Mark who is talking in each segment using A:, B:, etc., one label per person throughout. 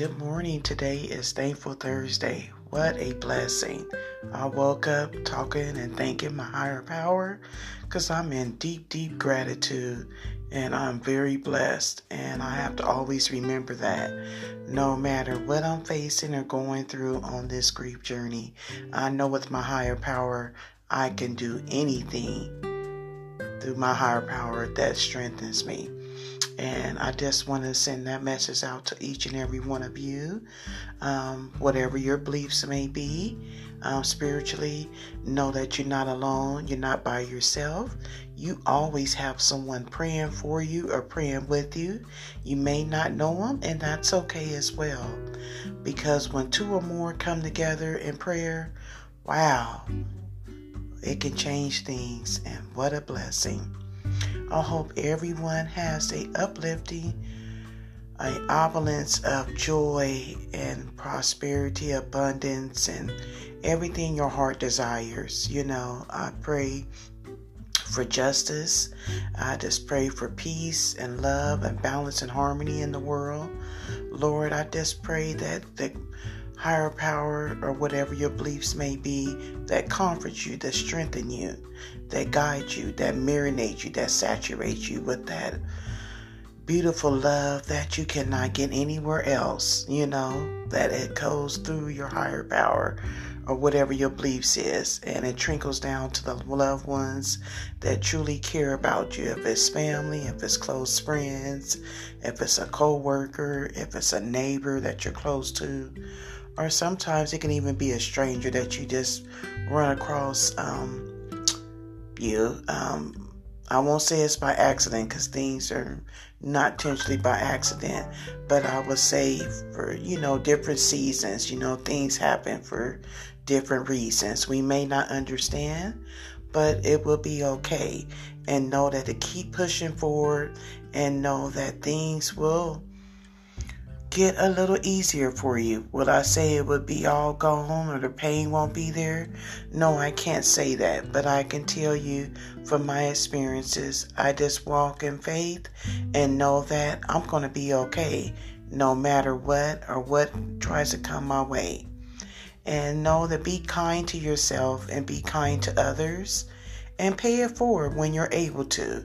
A: Good morning. Today is Thankful Thursday. What a blessing. I woke up talking and thanking my higher power because I'm in deep, deep gratitude and I'm very blessed. And I have to always remember that no matter what I'm facing or going through on this grief journey, I know with my higher power, I can do anything through my higher power that strengthens me. And I just want to send that message out to each and every one of you. Um, whatever your beliefs may be, um, spiritually, know that you're not alone. You're not by yourself. You always have someone praying for you or praying with you. You may not know them, and that's okay as well. Because when two or more come together in prayer, wow, it can change things. And what a blessing. I hope everyone has a uplifting, a opulence of joy and prosperity, abundance, and everything your heart desires. You know, I pray for justice. I just pray for peace and love and balance and harmony in the world. Lord, I just pray that the higher power or whatever your beliefs may be that comforts you, that strengthen you, that guide you, that marinate you, that saturates you with that beautiful love that you cannot get anywhere else, you know, that it goes through your higher power or whatever your beliefs is and it trickles down to the loved ones that truly care about you if it's family if it's close friends if it's a co-worker if it's a neighbor that you're close to or sometimes it can even be a stranger that you just run across um, you. Um, I won't say it's by accident because things are not intentionally by accident, but I would say for you know different seasons, you know things happen for different reasons. We may not understand, but it will be okay. And know that to keep pushing forward and know that things will get a little easier for you. Would I say it would be all gone or the pain won't be there? No, I can't say that, but I can tell you from my experiences, I just walk in faith and know that I'm going to be okay no matter what or what tries to come my way. And know that be kind to yourself and be kind to others and pay it forward when you're able to.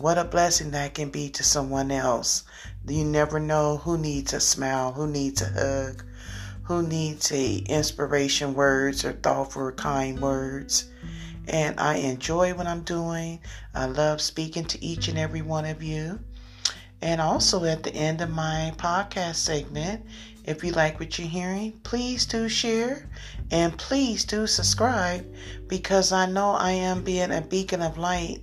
A: What a blessing that can be to someone else. You never know who needs a smile, who needs a hug, who needs a inspiration words or thoughtful kind words. And I enjoy what I'm doing. I love speaking to each and every one of you. And also at the end of my podcast segment, if you like what you're hearing, please do share and please do subscribe because I know I am being a beacon of light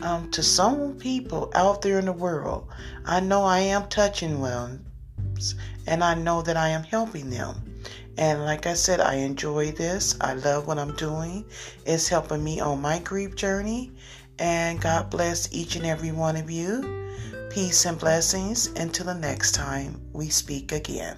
A: um, to some people out there in the world. I know I am touching ones and I know that I am helping them. And like I said, I enjoy this. I love what I'm doing. It's helping me on my grief journey. And God bless each and every one of you. Peace and blessings until the next time we speak again.